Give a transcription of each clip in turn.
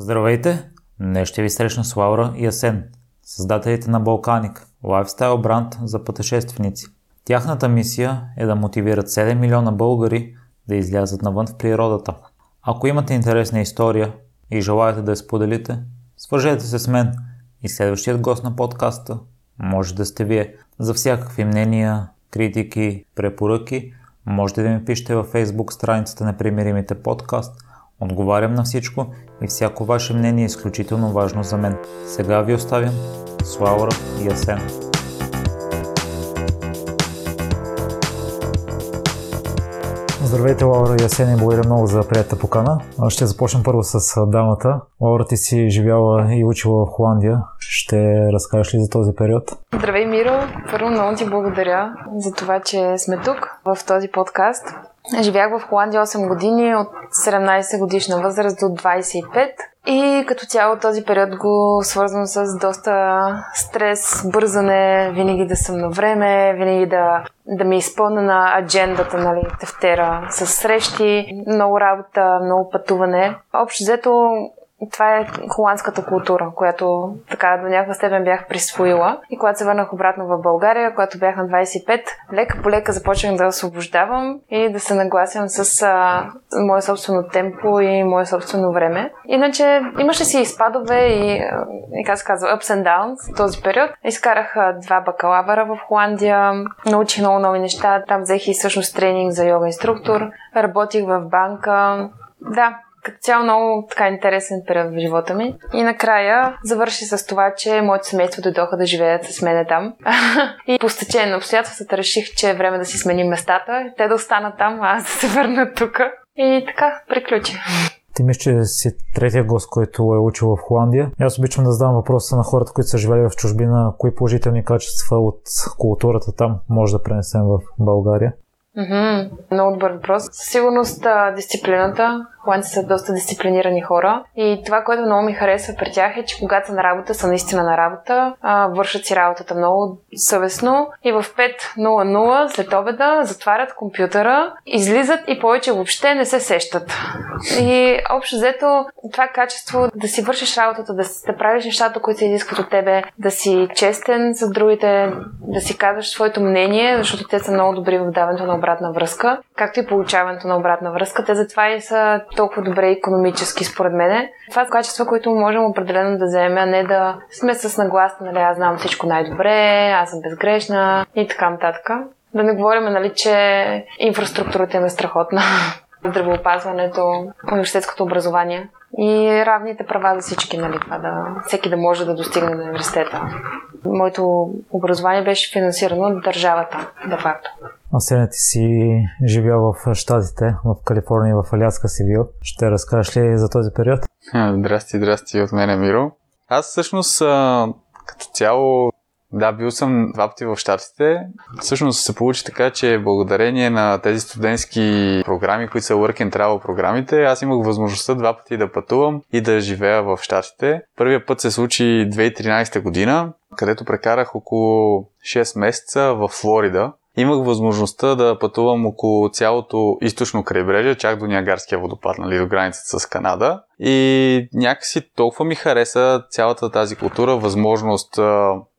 Здравейте! Днес ще ви срещна с Лаура и Асен, създателите на Балканик, лайфстайл бранд за пътешественици. Тяхната мисия е да мотивират 7 милиона българи да излязат навън в природата. Ако имате интересна история и желаете да я споделите, свържете се с мен и следващият гост на подкаста може да сте вие. За всякакви мнения, критики, препоръки, можете да ми пишете във Facebook страницата на Примиримите подкаст. Отговарям на всичко и всяко ваше мнение е изключително важно за мен. Сега ви оставям с Лаура и Асен. Здравейте, Лаура и Асен и благодаря много за приятата покана. Ще започнем първо с дамата. Лаура, ти си живяла и учила в Холандия. Ще разкажеш ли за този период? Здравей, Миро! Първо много ти благодаря за това, че сме тук в този подкаст. Живях в Холандия 8 години, от 17 годишна възраст до 25. И като цяло този период го свързвам с доста стрес, бързане, винаги да съм на време, винаги да, да ми изпълна на аджендата, нали, тефтера, с срещи, много работа, много пътуване. Общо взето това е холандската култура, която така до някаква степен бях присвоила. И когато се върнах обратно в България, когато бях на 25, лека по лека започнах да освобождавам и да се нагласям с а, мое собствено темпо и мое собствено време. Иначе имаше си изпадове и, и как се казва, ups and downs в този период. Изкарах два бакалавъра в Холандия, научих много нови неща. Там взех и всъщност тренинг за йога инструктор. Работих в банка. Да, като цяло много така интересен период в живота ми. И накрая завърши с това, че моето семейство дойдоха да живеят с мене там. и по стечение на обстоятелствата реших, че е време да си сменим местата. Те да останат там, а аз да се върна тук. И така, приключи. Ти мисля, че си третия гост, който е учил в Холандия. Аз обичам да задавам въпроса на хората, които са живели в чужбина, кои положителни качества от културата там може да пренесем в България. Mm-hmm. Много добър въпрос. Със сигурност дисциплината, Холандци са доста дисциплинирани хора. И това, което много ми харесва при тях е, че когато са на работа, са наистина на работа, а, вършат си работата много съвестно и в 5.00 след обеда затварят компютъра, излизат и повече въобще не се сещат. И общо взето това качество да си вършиш работата, да, да правиш нещата, които се изискват от тебе, да си честен за другите, да си казваш своето мнение, защото те са много добри в даването на обратна връзка, както и получаването на обратна връзка. Те затова и са толкова добре економически, според мен. Това са качества, които можем определено да вземем, а не да сме с нагласа, нали, аз знам всичко най-добре, аз съм безгрешна и така нататък. Да не говорим, нали, че инфраструктурата е страхотна. Здравеопазването, университетското образование и равните права за всички, нали, това да, всеки да може да достигне до университета. Моето образование беше финансирано от държавата, де факто. А ти си живял в Штатите, в Калифорния, в Аляска си бил. Ще разкажеш ли за този период? Здрасти, здрасти от мен, Миро. Аз всъщност като цяло да, бил съм два пъти в Штатите. Всъщност се получи така, че благодарение на тези студентски програми, които са Work and Travel програмите, аз имах възможността два пъти да пътувам и да живея в Штатите. Първият път се случи 2013 година, където прекарах около 6 месеца в Флорида. Имах възможността да пътувам около цялото източно крайбрежие, чак до Ниагарския водопад, нали, до границата с Канада. И някакси толкова ми хареса цялата тази култура, възможност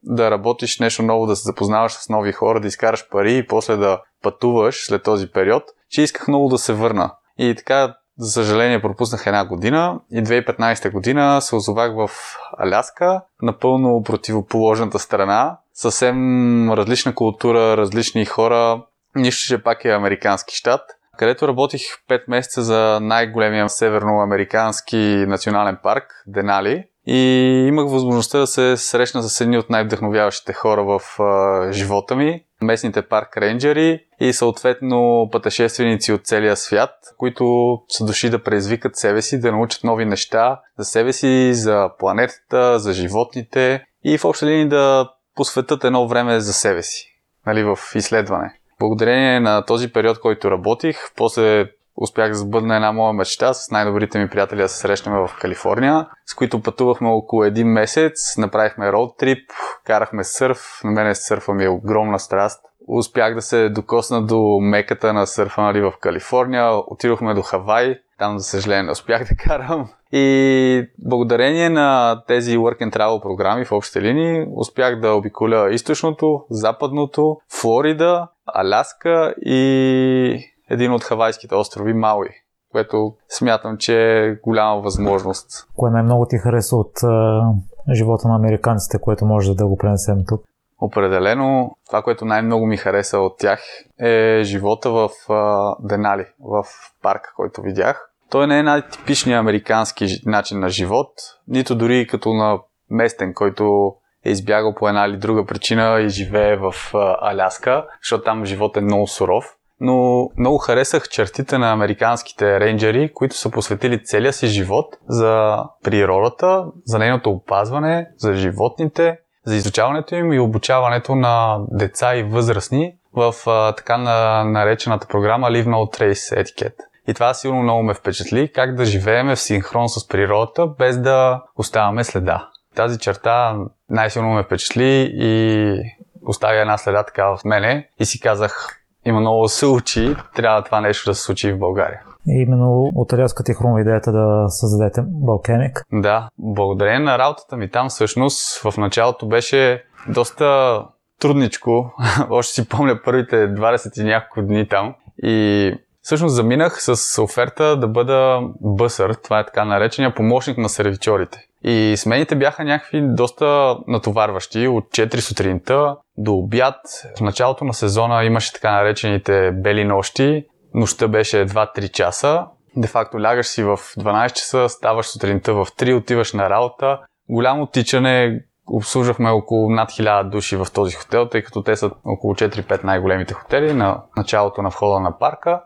да работиш нещо ново, да се запознаваш с нови хора, да изкараш пари и после да пътуваш след този период, че исках много да се върна. И така, за съжаление, пропуснах една година и 2015 година се озовах в Аляска, напълно противоположната страна, съвсем различна култура, различни хора, нищо, че пак е американски щат, където работих 5 месеца за най-големия северноамерикански национален парк, Денали. И имах възможността да се срещна с едни от най-вдъхновяващите хора в а, живота ми, местните парк рейнджери и съответно пътешественици от целия свят, които са дошли да предизвикат себе си, да научат нови неща за себе си, за планетата, за животните и в обща линия да посветят едно време за себе си, нали, в изследване. Благодарение на този период, който работих, после успях да сбъдна една моя мечта с най-добрите ми приятели да се срещнем в Калифорния, с които пътувахме около един месец, направихме роуд трип, карахме сърф, на мен сърфа ми е огромна страст. Успях да се докосна до меката на сърфа нали, в Калифорния, отидохме до Хавай, Там, за съжаление, не успях да карам. И благодарение на тези work and travel програми в общите линии, успях да обиколя източното, западното, Флорида, Аляска и един от хавайските острови Мауи, което смятам, че е голяма възможност. Кое най-много ти хареса от а, живота на американците, което може да го пренесем тук? Определено това, което най-много ми хареса от тях е живота в а, Денали, в парка, който видях. Той не е най-типичният американски начин на живот, нито дори като на местен, който е избягал по една или друга причина и живее в Аляска, защото там живот е много суров. Но много харесах чертите на американските рейнджери, които са посветили целия си живот за природата, за нейното опазване, за животните, за изучаването им и обучаването на деца и възрастни в така на, наречената програма Live No Trace Etiquette. И това сигурно много ме впечатли, как да живееме в синхрон с природата, без да оставаме следа. Тази черта най-силно ме впечатли и оставя една следа така в мене и си казах, има много се учи, трябва това нещо да се случи в България. И именно от Аляска ти хрумва идеята да създадете Балкеник. Да, благодарение на работата ми там всъщност в началото беше доста трудничко. Още си помня първите 20 и няколко дни там. И всъщност заминах с оферта да бъда бъсър, това е така наречения помощник на сервичорите. И смените бяха някакви доста натоварващи от 4 сутринта до обяд. В началото на сезона имаше така наречените бели нощи. Нощта беше 2-3 часа. Де факто лягаш си в 12 часа, ставаш сутринта в 3, отиваш на работа. Голямо тичане, обслужвахме около над 1000 души в този хотел, тъй като те са около 4-5 най-големите хотели на началото на входа на парка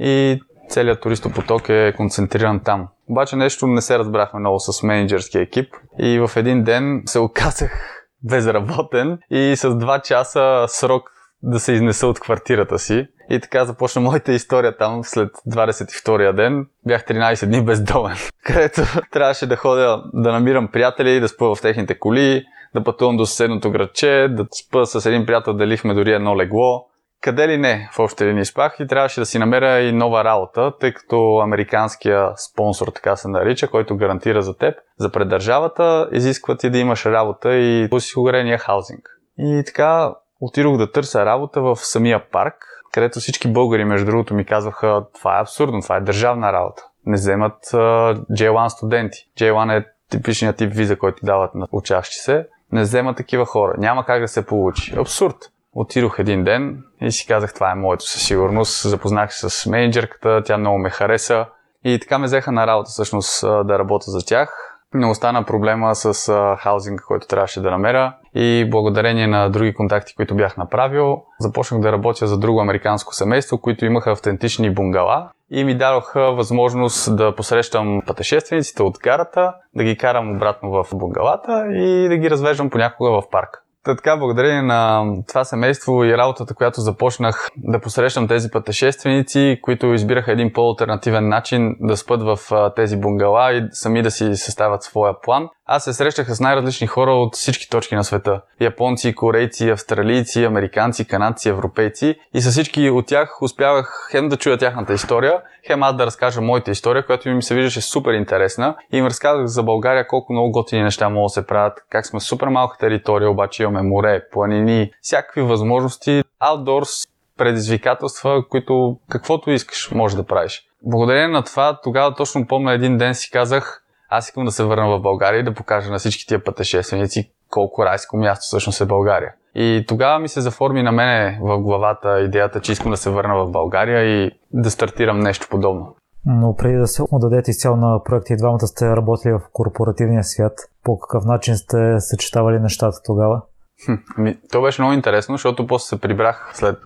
и целият туристопоток е концентриран там. Обаче нещо не се разбрахме много с менеджерския екип и в един ден се оказах безработен и с 2 часа срок да се изнеса от квартирата си. И така започна моята история там след 22-я ден. Бях 13 дни бездомен, където трябваше да ходя да намирам приятели, да спа в техните коли, да пътувам до съседното градче, да спа с един приятел, делихме дори едно легло. Къде ли не в общи линии спах и трябваше да си намеря и нова работа, тъй като американския спонсор, така се нарича, който гарантира за теб, за преддържавата, изискват и да имаш работа и осигурения хаузинг. И така отидох да търся работа в самия парк, където всички българи, между другото, ми казваха, това е абсурдно, това е държавна работа. Не вземат uh, J1 студенти. J1 е типичният тип виза, който дават на учащи се. Не вземат такива хора. Няма как да се получи. Абсурд. Отидох един ден и си казах, това е моето със сигурност. Запознах се с менеджерката, тя много ме хареса. И така ме взеха на работа всъщност да работя за тях. Не остана проблема с хаузинга, който трябваше да намеря и благодарение на други контакти, които бях направил, започнах да работя за друго американско семейство, които имаха автентични бунгала и ми дадоха възможност да посрещам пътешествениците от гарата, да ги карам обратно в бунгалата и да ги развеждам понякога в парк. Та така, благодарение на това семейство и работата, която започнах да посрещам тези пътешественици, които избираха един по-алтернативен начин да спът в тези бунгала и сами да си съставят своя план, аз се срещах с най-различни хора от всички точки на света. Японци, корейци, австралийци, американци, канадци, европейци. И с всички от тях успявах хем да чуя тяхната история, хем аз да разкажа моята история, която ми се виждаше супер интересна. И им разказах за България колко много готини неща могат да се правят, как сме супер малка територия, обаче имаме море, планини, всякакви възможности, outdoors, предизвикателства, които каквото искаш може да правиш. Благодарение на това, тогава точно помня един ден си казах, аз искам да се върна в България и да покажа на всички тия пътешественици колко райско място всъщност е България. И тогава ми се заформи на мене в главата идеята, че искам да се върна в България и да стартирам нещо подобно. Но преди да се отдадете изцяло на проекти, и двамата сте работили в корпоративния свят. По какъв начин сте съчетавали нещата тогава? Хм, то беше много интересно, защото после се прибрах след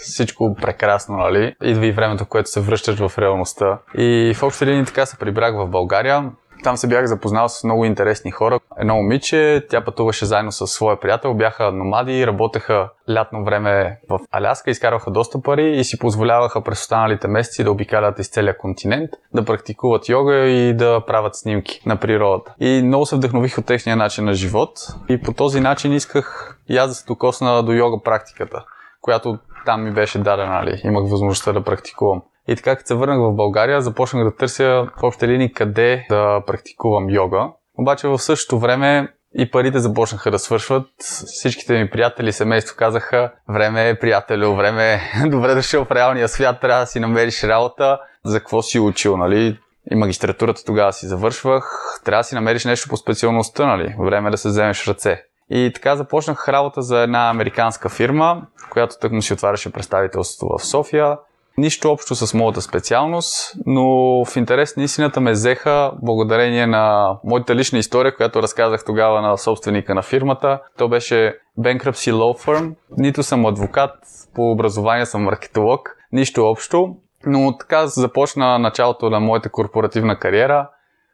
всичко прекрасно, нали? Идва и времето, в което се връщаш в реалността. И в общи линии така се прибрах в България. Там се бях запознал с много интересни хора. Едно момиче, тя пътуваше заедно с своя приятел, бяха номади, работеха лятно време в Аляска, изкарваха доста пари и си позволяваха през останалите месеци да обикалят из целия континент, да практикуват йога и да правят снимки на природата. И много се вдъхнових от техния начин на живот и по този начин исках и аз да се докосна до йога практиката, която там ми беше дадена, нали? имах възможността да практикувам. И така, като се върнах в България, започнах да търся в общи линии къде да практикувам йога. Обаче в същото време и парите започнаха да свършват. Всичките ми приятели и семейство казаха, време е, приятелю, време е, добре дошъл в реалния свят, трябва да си намериш работа. За какво си учил, нали? И магистратурата тогава си завършвах. Трябва да си намериш нещо по специалността, нали? Време е да се вземеш ръце. И така започнах работа за една американска фирма, която тък му си отваряше представителство в София. Нищо общо с моята специалност, но в интерес на истината ме взеха благодарение на моята лична история, която разказах тогава на собственика на фирмата. То беше Bankruptcy Law Firm. Нито съм адвокат, по образование съм маркетолог, нищо общо. Но така започна началото на моята корпоративна кариера.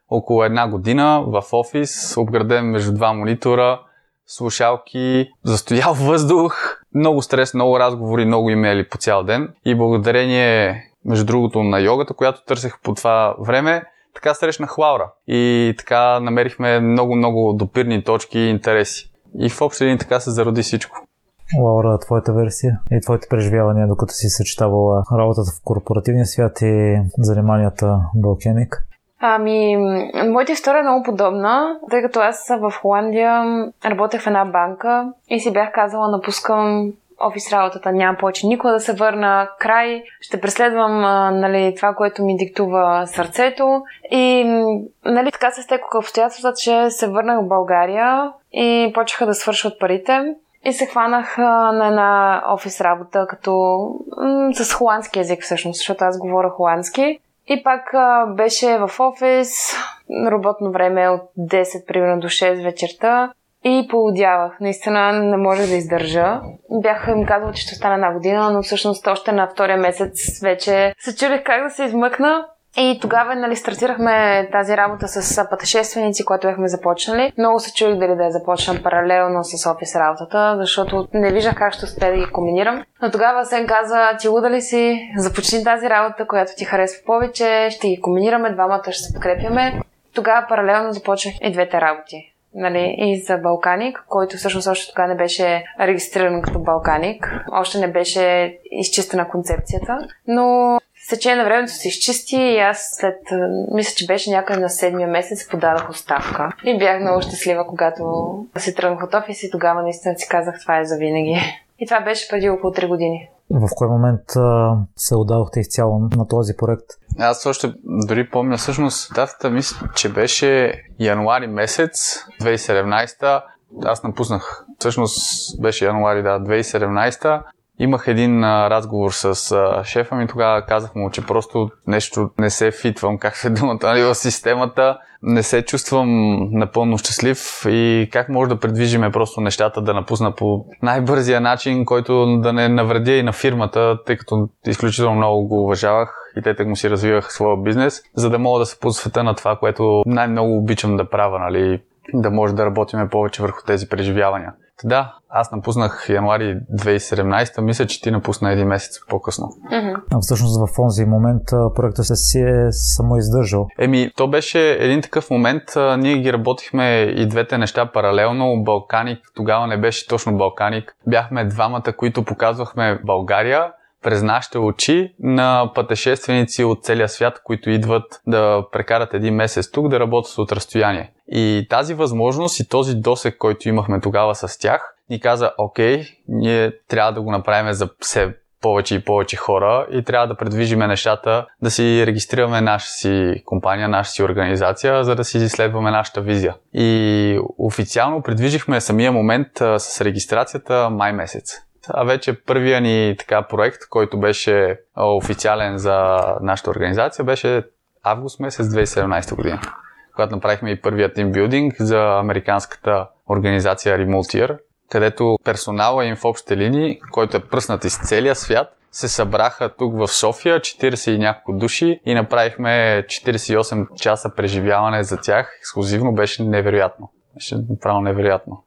Около една година в офис, обграден между два монитора, слушалки, застоял въздух, много стрес, много разговори, много имейли по цял ден. И благодарение, между другото, на йогата, която търсех по това време, така срещнах Лаура. И така намерихме много-много допирни точки и интереси. И в общи един така се зароди всичко. Лаура, твоята версия и твоите преживявания, докато си съчетавала работата в корпоративния свят и заниманията Балкеник? Ами, моята история е много подобна, тъй като аз в Холандия работех в една банка и си бях казала, напускам офис работата, нямам повече никога да се върна, край, ще преследвам нали, това, което ми диктува сърцето. И нали, така се стекоха обстоятелствата, че се върнах в България и почнаха да свършват парите. И се хванах а, на една офис работа, като м- с холандски язик всъщност, защото аз говоря холандски. И пак беше в офис, работно време от 10 примерно до 6 вечерта и полудявах. Наистина не можех да издържа. Бях им казала, че ще остана една година, но всъщност още на втория месец вече се чудех как да се измъкна. И тогава нали, стартирахме тази работа с пътешественици, която бяхме започнали. Много се чудих дали да я започна паралелно с офис работата, защото не виждах как ще успея да ги комбинирам. Но тогава Сен каза, ти луда ли си, започни тази работа, която ти харесва повече, ще ги комбинираме, двамата ще се подкрепяме. Тогава паралелно започнах и двете работи. Нали, и за Балканик, който всъщност още тогава не беше регистриран като Балканик. Още не беше изчистена концепцията. Но с течение на времето се изчисти и аз след, мисля, че беше някъде на седмия месец, подадах оставка. И бях много щастлива, когато се тръгнах от офис и тогава наистина си казах, това е за винаги. И това беше преди около 3 години. В кой момент а, се отдадохте изцяло на този проект? Аз още дори помня, всъщност датата мисля, че беше януари месец 2017 аз напуснах. Всъщност беше януари, да, 2017 Имах един а, разговор с а, шефа ми, тогава казах му, че просто нещо не се фитвам, как се думата, нали, в системата, не се чувствам напълно щастлив и как може да предвижиме просто нещата да напусна по най-бързия начин, който да не навредя и на фирмата, тъй като изключително много го уважавах и те так му си развивах своя бизнес, за да мога да се посвета на това, което най-много обичам да правя, нали, да може да работиме повече върху тези преживявания. Да, аз напуснах януари 2017, мисля, че ти напусна един месец по-късно. Mm-hmm. А всъщност в този момент проектът се си е самоиздържал. Еми, то беше един такъв момент. Ние ги работихме и двете неща паралелно. Балканик, тогава не беше точно Балканик. Бяхме двамата, които показвахме България през нашите очи на пътешественици от целия свят, които идват да прекарат един месец тук, да работят от разстояние. И тази възможност и този досек, който имахме тогава с тях, ни каза, окей, ние трябва да го направим за все повече и повече хора и трябва да предвижиме нещата, да си регистрираме наша си компания, наша си организация, за да си изследваме нашата визия. И официално предвижихме самия момент с регистрацията май месец. А вече първия ни така проект, който беше официален за нашата организация, беше август месец 2017 година, когато направихме и първия тимбилдинг за американската организация Remultier, където персонала им в общите линии, който е пръснат из целия свят, се събраха тук в София, 40 и няколко души и направихме 48 часа преживяване за тях. Ексклюзивно беше невероятно. Беше направо невероятно.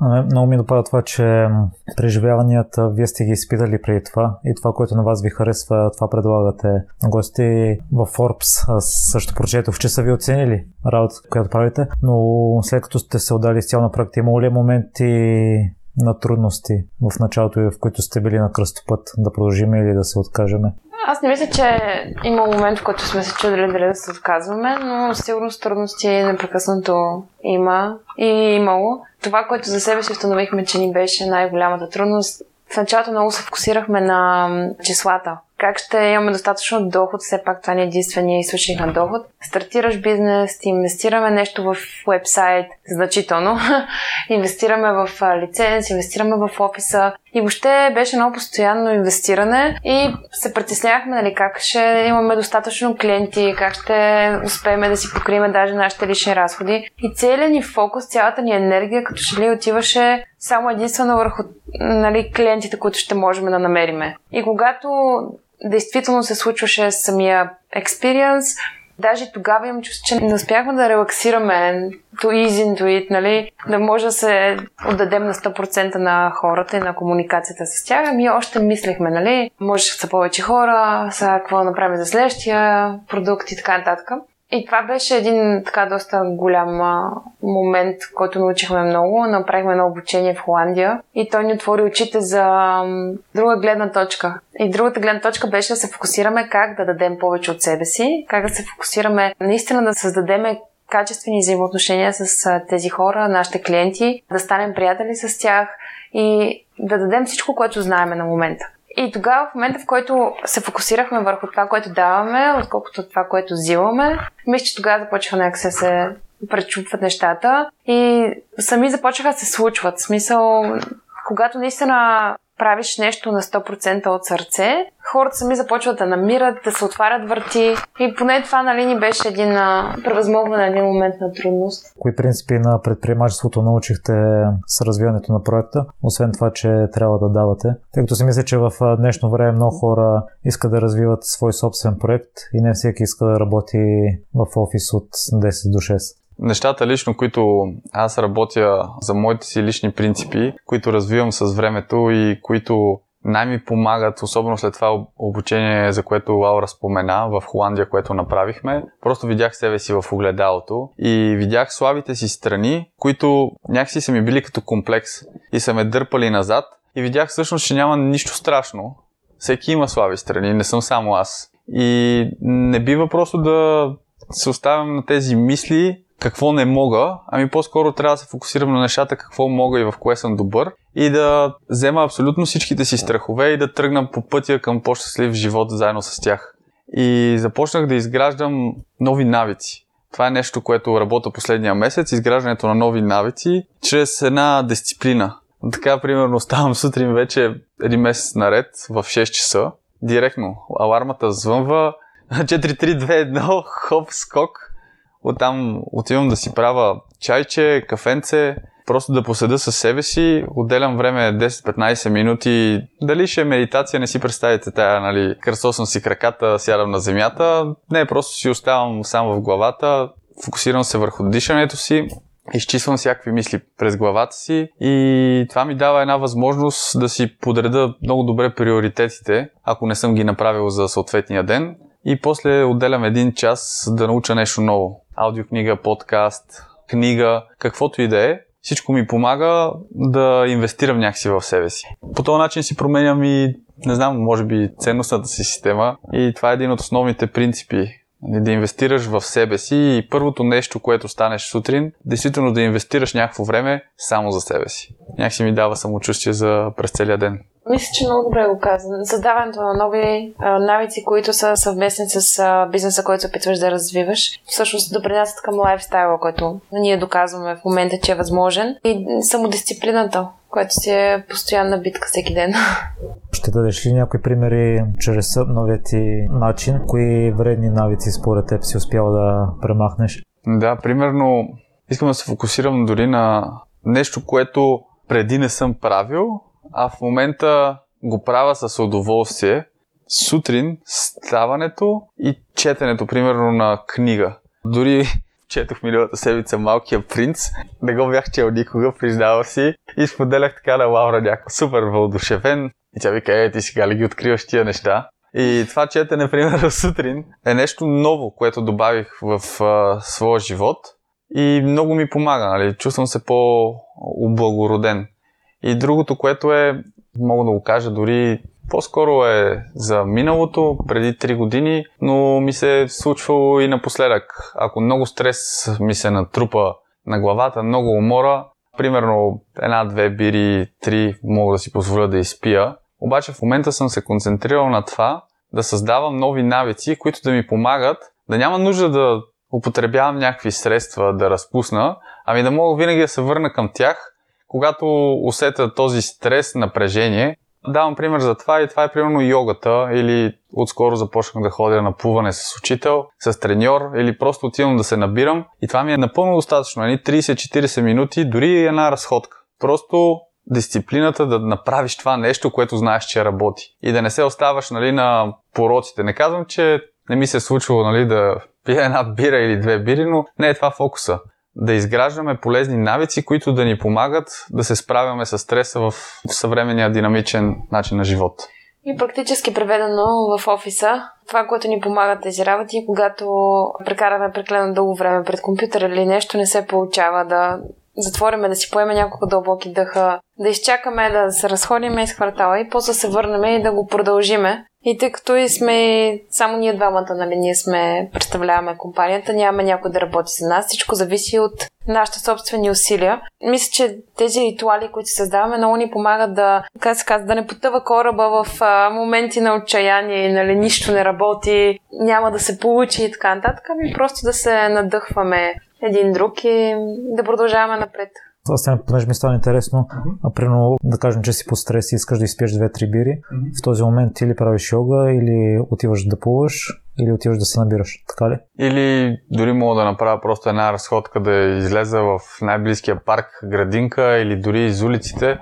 Много ми допада това, че преживяванията вие сте ги изпитали преди това и това, което на вас ви харесва, това предлагате на гости в Forbes. Аз също прочетох, че са ви оценили работата, която правите, но след като сте се отдали изцяло на проекта, имало ли е моменти на трудности в началото в които сте били на кръстопът да продължим или да се откажеме? Аз не мисля, че има момент, в който сме се чудили дали да се отказваме, но сигурно трудности непрекъснато има и е имало. Това, което за себе си установихме, че ни беше най-голямата трудност, в началото много се фокусирахме на числата как ще имаме достатъчно доход, все пак това не е единствения източник на доход. Стартираш бизнес, ти инвестираме нещо в вебсайт, значително, инвестираме в лиценз, инвестираме в офиса и въобще беше много постоянно инвестиране и се притеснявахме нали, как ще имаме достатъчно клиенти, как ще успеем да си покриме даже нашите лични разходи. И целият ни фокус, цялата ни енергия, като че ли отиваше само единствено върху нали, клиентите, които ще можем да намериме. И когато действително се случваше самия експириенс. Даже тогава имам чувство, че не успяхме да релаксираме to ease into it, нали? да може да се отдадем на 100% на хората и на комуникацията с тях. Ами още мислехме, нали? Може да са повече хора, сега какво направим за следващия продукт и така нататък. И това беше един така доста голям момент, който научихме много. Направихме едно обучение в Холандия и той ни отвори очите за друга гледна точка. И другата гледна точка беше да се фокусираме как да дадем повече от себе си, как да се фокусираме наистина да създадем качествени взаимоотношения с тези хора, нашите клиенти, да станем приятели с тях и да дадем всичко, което знаеме на момента. И тогава, в момента, в който се фокусирахме върху това, което даваме, отколкото това, което взимаме, мисля, че тогава започнаха някак се, се пречупват нещата и сами започнаха да се случват. В смисъл, когато наистина правиш нещо на 100% от сърце, хората сами започват да намират, да се отварят врати. И поне това нали, ни беше един превъзмогване, един момент на трудност. Кои принципи на предприемачеството научихте с развиването на проекта, освен това, че трябва да давате? Тъй като си мисля, че в днешно време много хора искат да развиват свой собствен проект и не всеки иска да работи в офис от 10 до 6 нещата лично, които аз работя за моите си лични принципи, които развивам с времето и които най-ми помагат, особено след това обучение, за което Лаура спомена в Холандия, което направихме. Просто видях себе си в огледалото и видях слабите си страни, които някакси са ми били като комплекс и са ме дърпали назад и видях всъщност, че няма нищо страшно. Всеки има слаби страни, не съм само аз. И не бива просто да се оставям на тези мисли, какво не мога, ами по-скоро трябва да се фокусирам на нещата, какво мога и в кое съм добър и да взема абсолютно всичките си страхове и да тръгна по пътя към по-щастлив живот заедно с тях. И започнах да изграждам нови навици. Това е нещо, което работа последния месец, изграждането на нови навици, чрез една дисциплина. Така, примерно, ставам сутрин вече един месец наред в 6 часа. Директно. Алармата звънва. 4-3-2-1, хоп, скок Оттам отивам да си правя чайче, кафенце, просто да поседа със себе си, отделям време 10-15 минути. Дали ще е медитация, не си представите тая, нали, кръстосвам си краката, сядам на земята. Не, просто си оставам само в главата, фокусирам се върху дишането си, изчиствам всякакви мисли през главата си и това ми дава една възможност да си подреда много добре приоритетите, ако не съм ги направил за съответния ден. И после отделям един час да науча нещо ново аудиокнига, подкаст, книга, каквото и да е, всичко ми помага да инвестирам някакси в себе си. По този начин си променям и, не знам, може би ценностната си система и това е един от основните принципи. Нали, да инвестираш в себе си и първото нещо, което станеш сутрин, действително да инвестираш някакво време само за себе си. Някакси ми дава самочувствие за през целия ден. Мисля, че много добре го каза. Създаването на нови а, навици, които са съвместни с а, бизнеса, който се опитваш да развиваш, всъщност допринасят към лайфстайла, който ние доказваме в момента, че е възможен. И самодисциплината, която си е постоянна битка всеки ден. Ще дадеш ли някои примери чрез новия ти начин? Кои вредни навици според теб си успял да премахнеш? Да, примерно искам да се фокусирам дори на нещо, което преди не съм правил, а в момента го правя с удоволствие. Сутрин ставането и четенето, примерно на книга. Дори четох миналата седмица Малкия принц. Не го бях чел никога, признава си. И споделях така на Лаура някакъв супер вълдушевен. И тя вика, е, ти сега ли ги откриваш тия неща? И това четене, примерно, сутрин е нещо ново, което добавих в а, своя живот. И много ми помага, нали? Чувствам се по-облагороден. И другото, което е, мога да го кажа, дори по-скоро е за миналото, преди 3 години, но ми се е случвало и напоследък. Ако много стрес ми се натрупа на главата, много умора, примерно една-две бири, три мога да си позволя да изпия. Обаче в момента съм се концентрирал на това да създавам нови навици, които да ми помагат да няма нужда да употребявам някакви средства да разпусна, ами да мога винаги да се върна към тях, когато усета този стрес, напрежение. Давам пример за това и това е примерно йогата или отскоро започнах да ходя на плуване с учител, с треньор или просто отивам да се набирам и това ми е напълно достатъчно. Едни 30-40 минути, дори една разходка. Просто дисциплината да направиш това нещо, което знаеш, че работи. И да не се оставаш нали, на пороците. Не казвам, че не ми се е случвало нали, да пия една бира или две бири, но не е това фокуса. Да изграждаме полезни навици, които да ни помагат да се справяме с стреса в съвременния динамичен начин на живот. И практически преведено в офиса, това, което ни помага тези работи, когато прекараме преклено дълго време пред компютъра или нещо, не се получава да затвориме, да си поеме няколко дълбоки дъха, да изчакаме да се разходиме из квартала и после се върнем и да го продължиме. И тъй като и сме само ние двамата, нали, ние сме, представляваме компанията, нямаме някой да работи за нас, всичко зависи от нашите собствени усилия. Мисля, че тези ритуали, които създаваме, много ни помагат да, как се казва, да не потъва кораба в а, моменти на отчаяние, нали, нищо не работи, няма да се получи и така нататък, ами просто да се надъхваме един друг и да продължаваме напред. Аз тя, понеже ми стана интересно, uh-huh. а примерно да кажем, че си по стрес и искаш да изпиеш две-три бири, uh-huh. в този момент ти ли правиш йога, или отиваш да плуваш, или отиваш да се набираш, така ли? Или дори мога да направя просто една разходка да излеза в най-близкия парк, градинка или дори из улиците.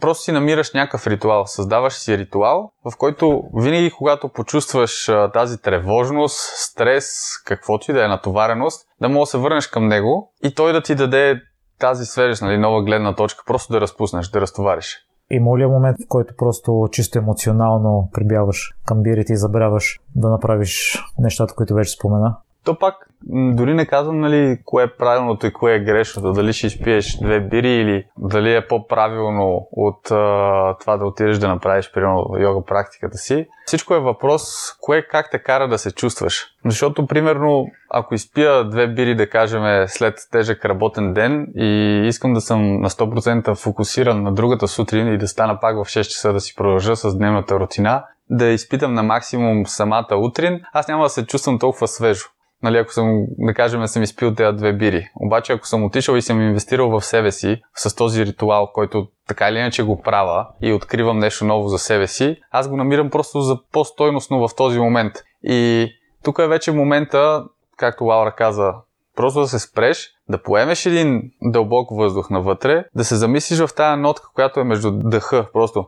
Просто си намираш някакъв ритуал, създаваш си ритуал, в който винаги когато почувстваш тази тревожност, стрес, каквото и да е натовареност, да мога да се върнеш към него и той да ти даде тази свежест, нали, нова гледна точка, просто да разпуснеш, да разтовариш. Има ли момент, в който просто чисто емоционално прибяваш към бирите и забравяш да направиш нещата, които вече спомена? То пак дори не казвам нали, кое е правилното и кое е грешното. Дали ще изпиеш две бири или дали е по-правилно от а, това да отидеш да направиш примерно йога практиката си. Всичко е въпрос кое как те кара да се чувстваш. Защото примерно ако изпия две бири да кажем след тежък работен ден и искам да съм на 100% фокусиран на другата сутрин и да стана пак в 6 часа да си продължа с дневната рутина, да изпитам на максимум самата утрин, аз няма да се чувствам толкова свежо нали, ако съм, да кажем, съм изпил тези две бири. Обаче, ако съм отишъл и съм инвестирал в себе си с този ритуал, който така или иначе го правя и откривам нещо ново за себе си, аз го намирам просто за по-стойностно в този момент. И тук е вече момента, както Лаура каза, просто да се спреш, да поемеш един дълбок въздух навътре, да се замислиш в тази нотка, която е между дъха. Просто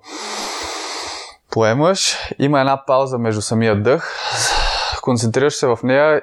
поемаш, има една пауза между самия дъх, концентрираш се в нея,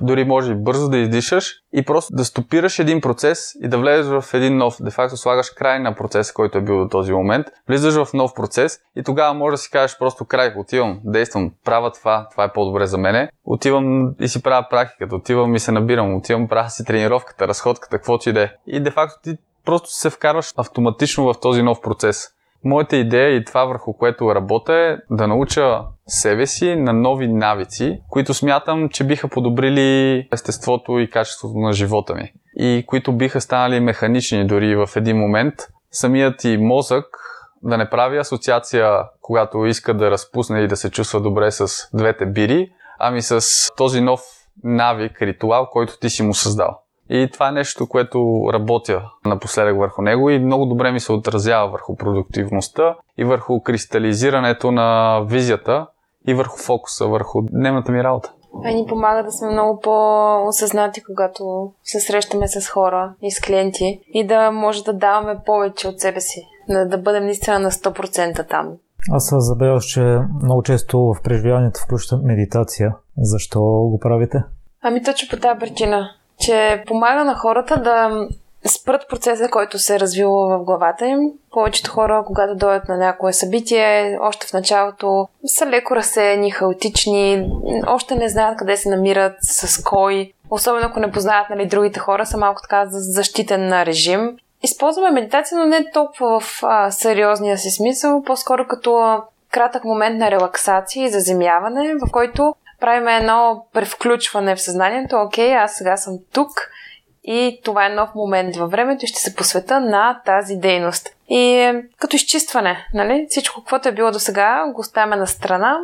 дори може бързо да издишаш и просто да стопираш един процес и да влезеш в един нов. Де факто слагаш край на процеса, който е бил до този момент, влизаш в нов процес и тогава може да си кажеш просто край, отивам, действам, правя това, това е по-добре за мене, отивам и си правя практиката, отивам и се набирам, отивам, правя си тренировката, разходката, каквото и да е. И де факто ти просто се вкарваш автоматично в този нов процес. Моята идея и това върху което работя е да науча себе си на нови навици, които смятам, че биха подобрили естеството и качеството на живота ми. И които биха станали механични дори в един момент. Самият и мозък да не прави асоциация, когато иска да разпусне и да се чувства добре с двете бири, ами с този нов навик, ритуал, който ти си му създал. И това е нещо, което работя напоследък върху него и много добре ми се отразява върху продуктивността и върху кристализирането на визията и върху фокуса, върху дневната ми работа. А ни помага да сме много по-осъзнати, когато се срещаме с хора и с клиенти и да може да даваме повече от себе си, да, да бъдем наистина на 100% там. Аз забелязах, че много често в преживяването включва медитация. Защо го правите? Ами точно по тази причина че помага на хората да спрат процеса, който се е развил в главата им. Повечето хора, когато дойдат на някое събитие, още в началото са леко разсеяни, хаотични, още не знаят къде се намират, с кой. Особено ако не познават нали, другите хора, са малко така защитен режим. Използваме медитация, но не толкова в а, сериозния си смисъл, по-скоро като кратък момент на релаксация и заземяване, в който правим едно превключване в съзнанието. Окей, аз сега съм тук и това е нов момент във времето и ще се посвета на тази дейност. И е, като изчистване, нали? Всичко, каквото е било до сега, го оставяме на страна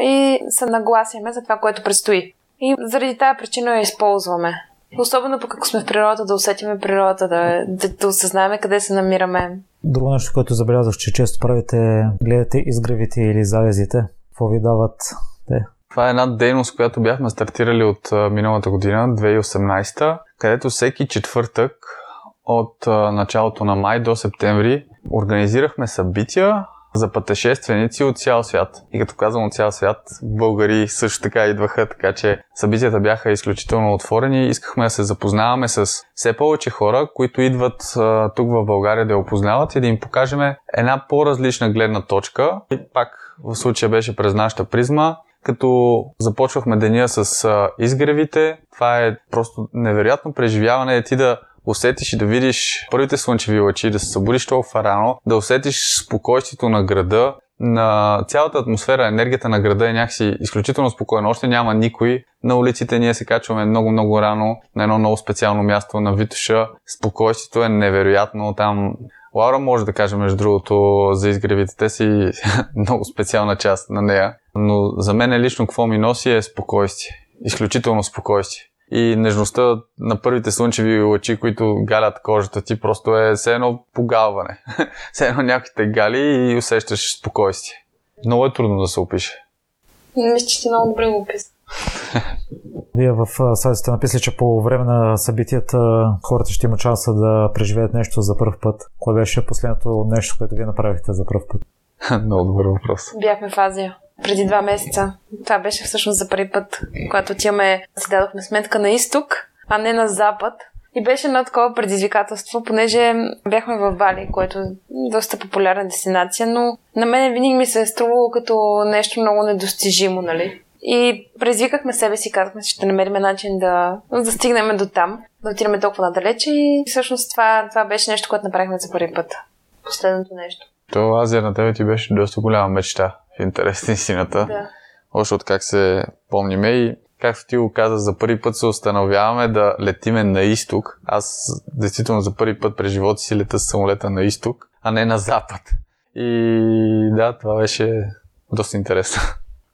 и се нагласяме за това, което предстои. И заради тази причина я използваме. Особено пък ако сме в природата, да усетиме природата, да, да, да осъзнаем къде се намираме. Друго нещо, което забелязах, че често правите, гледате изгревите или залезите. Какво ви дават те? Това е една дейност, която бяхме стартирали от миналата година, 2018, където всеки четвъртък от началото на май до септември организирахме събития, за пътешественици от цял свят. И като казвам от цял свят, българи също така идваха, така че събитията бяха изключително отворени. Искахме да се запознаваме с все повече хора, които идват а, тук в България да я опознават и да им покажем една по-различна гледна точка. И пак в случая беше през нашата призма, като започвахме деня с а, изгревите. Това е просто невероятно преживяване ти да усетиш и да видиш първите слънчеви лъчи, да се събудиш толкова рано, да усетиш спокойствието на града, на цялата атмосфера, енергията на града е някакси изключително спокойна. Още няма никой. На улиците ние се качваме много-много рано на едно много специално място на Витуша. Спокойствието е невероятно. Там Лаура може да каже, между другото, за изгревите. Те си много специална част на нея. Но за мен лично какво ми носи е спокойствие. Изключително спокойствие и нежността на първите слънчеви лъчи, които галят кожата ти, просто е все едно погалване. все едно някой те гали и усещаш спокойствие. Много е трудно да се опише. Мисля, че ти много добре го описа. Вие в сайта сте написали, че по време на събитията хората ще имат шанса да преживеят нещо за първ път. Кое беше последното нещо, което вие направихте за първ път? Много добър въпрос. Бяхме в Азия преди два месеца. Това беше всъщност за първи път, когато отиваме, си дадохме сметка на изток, а не на запад. И беше едно такова предизвикателство, понеже бяхме в Бали, което е доста популярна дестинация, но на мен винаги ми се е струвало като нещо много недостижимо, нали? И предизвикахме себе си, казахме, че ще намерим начин да, да стигнем до там, да отидем толкова надалече и всъщност това, това беше нещо, което направихме за първи път. Последното нещо. То Азия на тебе ти беше доста голяма мечта в интерес на истината. Да. Още от как се помниме и както ти го каза, за първи път се установяваме да летиме на изток. Аз действително за първи път през живота си лета с самолета на изток, а не на запад. И да, това беше доста интересно.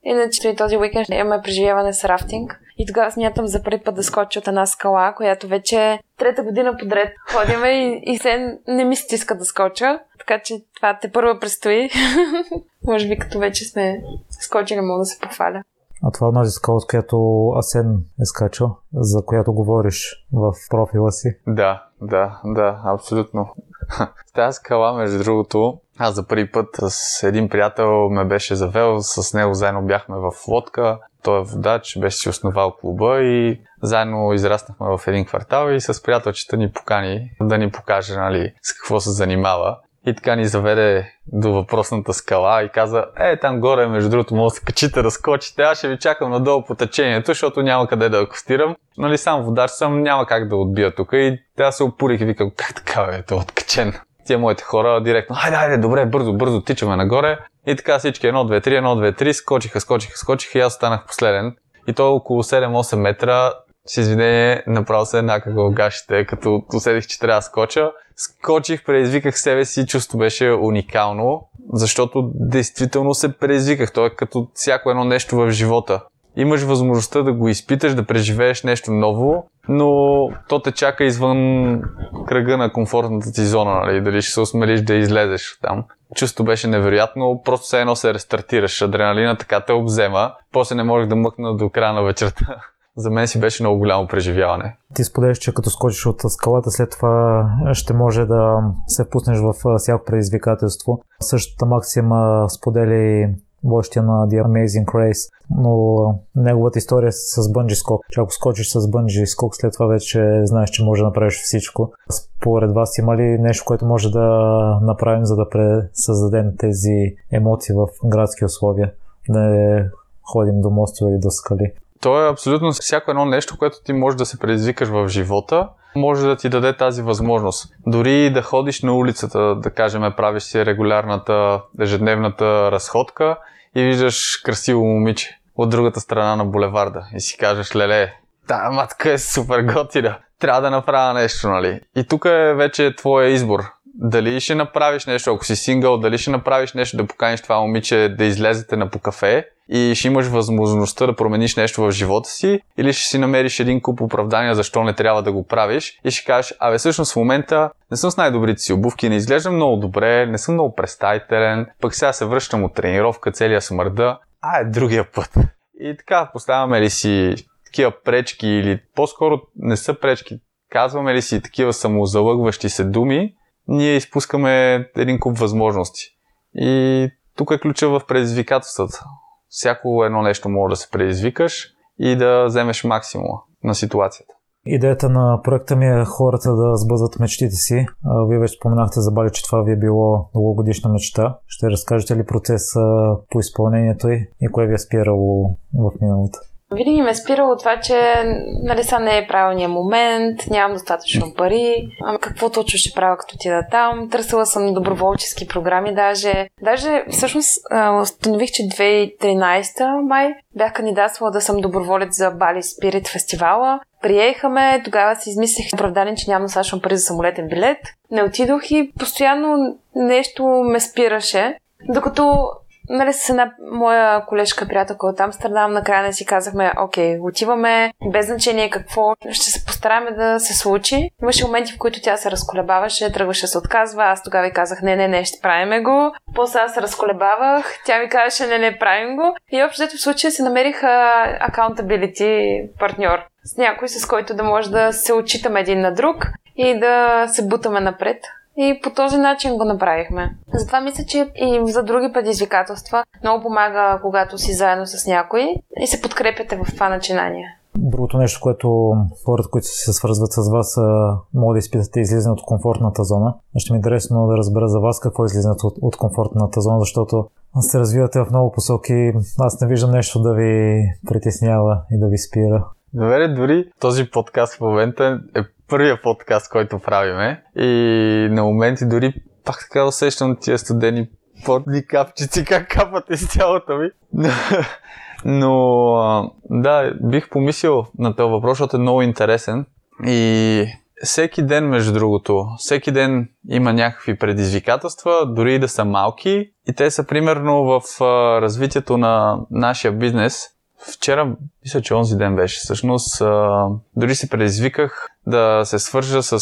Иначе и този уикенд имаме преживяване с рафтинг. И тогава смятам за първи път да скоча от една скала, която вече е трета година подред ходиме и, и се не ми стиска да скоча. Така че това те първо предстои. Може би като вече сме скочили, мога да се похваля. А това е онази скала, от която Асен е скачал, за която говориш в профила си. Да, да, да, абсолютно. Тази скала, между другото, аз за първи път с един приятел ме беше завел, с него заедно бяхме в лодка, той е водач, беше си основал клуба и заедно израснахме в един квартал и с приятелчета ни покани да ни покаже нали, с какво се занимава. И така ни заведе до въпросната скала и каза, е, там горе, между другото, може да се качите, да скочите, аз ще ви чакам надолу по течението, защото няма къде да акустирам. Нали, сам водач съм, няма как да отбия тук. И тя се опурих и викам, как така е, то откачен. Тия моите хора директно, хайде, хайде, добре, бързо, бързо, тичаме нагоре. И така всички, 1, 2, 3, 1, 2, 3, скочиха, скочиха, скочиха и аз останах последен. И то около 7-8 метра с извинение, направо се еднакво гашите, като усетих, че трябва да скоча. Скочих, предизвиках себе си, чувство беше уникално, защото действително се предизвиках. То е като всяко едно нещо в живота. Имаш възможността да го изпиташ, да преживееш нещо ново, но то те чака извън кръга на комфортната ти зона, нали? дали ще се осмелиш да излезеш там. Чувство беше невероятно, просто все едно се рестартираш, адреналина така те обзема, после не можех да мъкна до края на вечерта за мен си беше много голямо преживяване. Ти споделяш, че като скочиш от скалата, след това ще може да се впуснеш в всяко предизвикателство. Същата Максима сподели водещия на The Amazing Race, но неговата история с бънджи скок. Че ако скочиш с бънджи скок, след това вече знаеш, че може да направиш всичко. Според вас има ли нещо, което може да направим, за да създадем тези емоции в градски условия? Да не ходим до мостове или до скали? То е абсолютно всяко едно нещо, което ти можеш да се предизвикаш в живота, може да ти даде тази възможност. Дори да ходиш на улицата, да кажем, правиш си регулярната ежедневната разходка и виждаш красиво момиче от другата страна на булеварда и си кажеш, леле, тая матка е супер готина, трябва да направя нещо, нали? И тук е вече твоя избор. Дали ще направиш нещо, ако си сингъл, дали ще направиш нещо да поканиш това момиче да излезете на по кафе и ще имаш възможността да промениш нещо в живота си, или ще си намериш един куп оправдания защо не трябва да го правиш и ще кажеш, абе всъщност в момента не съм с най-добрите си обувки, не изглеждам много добре, не съм много представителен, пък сега се връщам от тренировка, целия смърда, а е другия път. И така, поставяме ли си такива пречки или по-скоро не са пречки, казваме ли си такива самозалъгващи се думи, ние изпускаме един куп възможности. И тук е ключа в предизвикателствата. Всяко едно нещо може да се предизвикаш и да вземеш максимума на ситуацията. Идеята на проекта ми е хората да сбъдват мечтите си. Вие вече споменахте за Бали, че това ви е било дългогодишна мечта. Ще разкажете ли процеса по изпълнението и кое ви е спирало в миналото? Винаги ме е спирало това, че нали са не е правилният момент, нямам достатъчно пари, ама какво точно ще правя като ти да там. Търсила съм доброволчески програми даже. Даже всъщност установих, че 2013 май бях кандидатствала да съм доброволец за Бали Спирит фестивала. Приеха ме, тогава си измислих оправдание, че нямам достатъчно пари за самолетен билет. Не отидох и постоянно нещо ме спираше. Докато нали, с една моя колежка, приятелка от Амстердам, накрая не си казахме, окей, отиваме, без значение какво, ще се постараме да се случи. Имаше моменти, в които тя се разколебаваше, тръгваше се отказва, аз тогава ви казах, не, не, не, ще правиме го. После аз се разколебавах, тя ми казваше, не, не, правим го. И общо в случая се намерих accountability партньор. С някой, с който да може да се отчитаме един на друг и да се бутаме напред. И по този начин го направихме. Затова мисля, че и за други предизвикателства много помага, когато си заедно с някой и се подкрепяте в това начинание. Другото нещо, което хората, които се свързват с вас, могат да изпитате излизане от комфортната зона. Ще ми е интересно да разбера за вас какво е излизането от, от комфортната зона, защото се развивате в много посоки. Аз не виждам нещо да ви притеснява и да ви спира. Добре, дори този подкаст в момента е първия подкаст, който правиме. И на моменти дори пак така усещам тия студени потни капчици, как капат из тялото ми. Но да, бих помислил на този въпрос, защото е много интересен. И всеки ден, между другото, всеки ден има някакви предизвикателства, дори и да са малки. И те са примерно в развитието на нашия бизнес – Вчера, мисля, че онзи ден беше всъщност, а, дори се предизвиках да се свържа с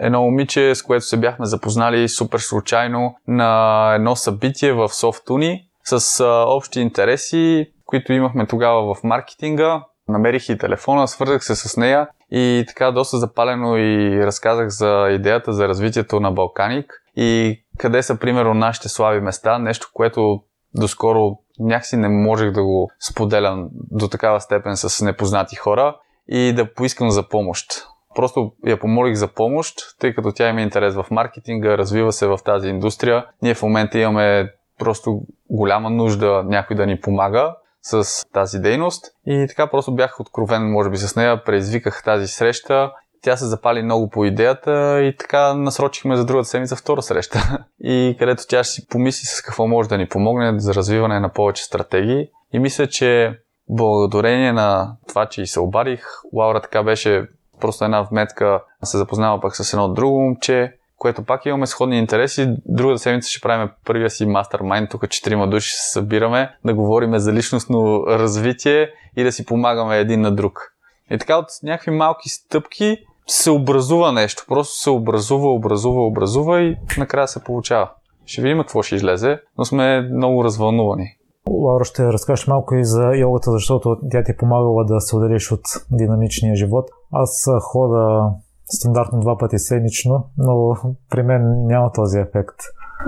едно момиче, с което се бяхме запознали супер случайно на едно събитие в Софтуни с а, общи интереси, които имахме тогава в маркетинга. Намерих и телефона, свързах се с нея и така доста запалено и разказах за идеята за развитието на Балканик и къде са примерно нашите слаби места, нещо, което доскоро някакси не можех да го споделям до такава степен с непознати хора и да поискам за помощ. Просто я помолих за помощ, тъй като тя има интерес в маркетинга, развива се в тази индустрия. Ние в момента имаме просто голяма нужда някой да ни помага с тази дейност. И така просто бях откровен, може би, с нея, предизвиках тази среща тя се запали много по идеята и така насрочихме за другата седмица втора среща. И където тя ще си помисли с какво може да ни помогне за развиване на повече стратегии. И мисля, че благодарение на това, че и се обадих, Лаура така беше просто една вметка, се запознава пък с едно друго момче, което пак имаме сходни интереси. Другата седмица ще правим първия си мастермайн, тук четирима души се събираме, да говорим за личностно развитие и да си помагаме един на друг. И така от някакви малки стъпки се образува нещо. Просто се образува, образува, образува и накрая се получава. Ще видим какво ще излезе, но сме много развълнувани. Лаура, ще разкажеш малко и за йогата, защото тя ти е помагала да се отделиш от динамичния живот. Аз хода стандартно два пъти седмично, но при мен няма този ефект.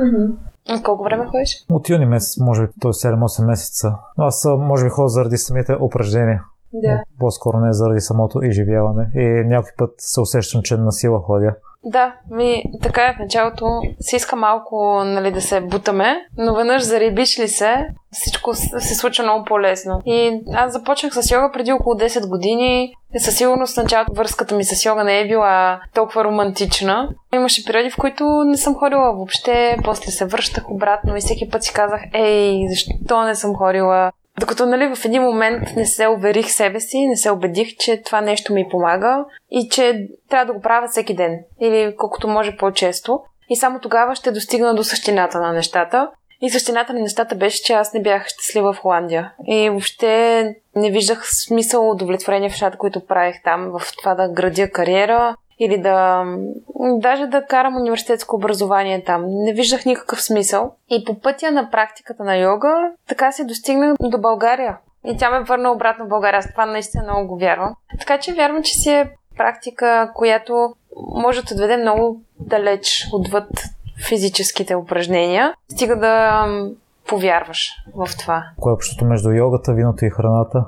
Mm-hmm. Колко време ходиш? От юни месец, може би, т.е. 7-8 месеца. Аз може би ходя заради самите упражнения. Да. По-скоро не заради самото изживяване. И някой път се усещам, че на сила ходя. Да, ми така е в началото. Се иска малко нали, да се бутаме, но веднъж заребиш ли се, всичко се случва много по-лесно. И аз започнах с йога преди около 10 години. Със сигурност началото връзката ми с йога не е била толкова романтична. Имаше периоди, в които не съм ходила въобще, после се връщах обратно и всеки път си казах, ей, защо не съм ходила? Докато нали, в един момент не се уверих себе си, не се убедих, че това нещо ми помага и че трябва да го правя всеки ден или колкото може по-често. И само тогава ще достигна до същината на нещата. И същината на нещата беше, че аз не бях щастлива в Холандия. И въобще не виждах смисъл, удовлетворение в нещата, които правих там, в това да градя кариера или да... даже да карам университетско образование там. Не виждах никакъв смисъл. И по пътя на практиката на йога, така се достигнах до България. И тя ме върна обратно в България. Аз това наистина много го вярвам. Така че вярвам, че си е практика, която може да отведе много далеч отвъд физическите упражнения. Стига да повярваш в това. Кое е общото между йогата, виното и храната?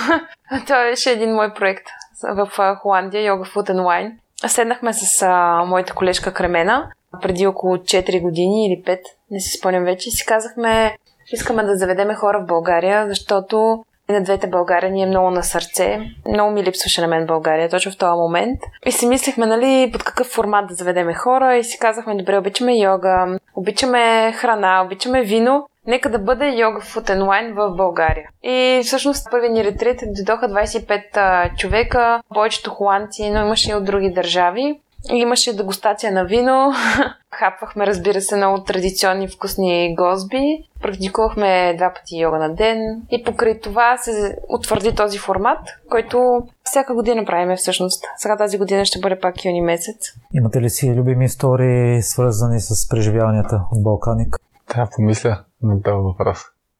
това беше един мой проект в Холандия, Йога Food and Wine. Седнахме с а, моята колежка Кремена преди около 4 години или 5, не си спомням вече, и си казахме, искаме да заведеме хора в България, защото на двете България ни е много на сърце. Много ми липсваше на мен България точно в този момент. И си мислихме, нали, под какъв формат да заведеме хора и си казахме, добре, обичаме йога, обичаме храна, обичаме вино, нека да бъде йога в Wine в България. И всъщност първи ни ретрит дойдоха 25 човека, повечето холандци, но имаше и от други държави. Имаше дегустация на вино, хапвахме, разбира се, много традиционни вкусни гозби, практикувахме два пъти йога на ден и покрай това се утвърди този формат, който всяка година правиме всъщност. Сега тази година ще бъде пак юни месец. Имате ли си любими истории, свързани с преживяванията от Балканик? Трябва да помисля на този въпрос.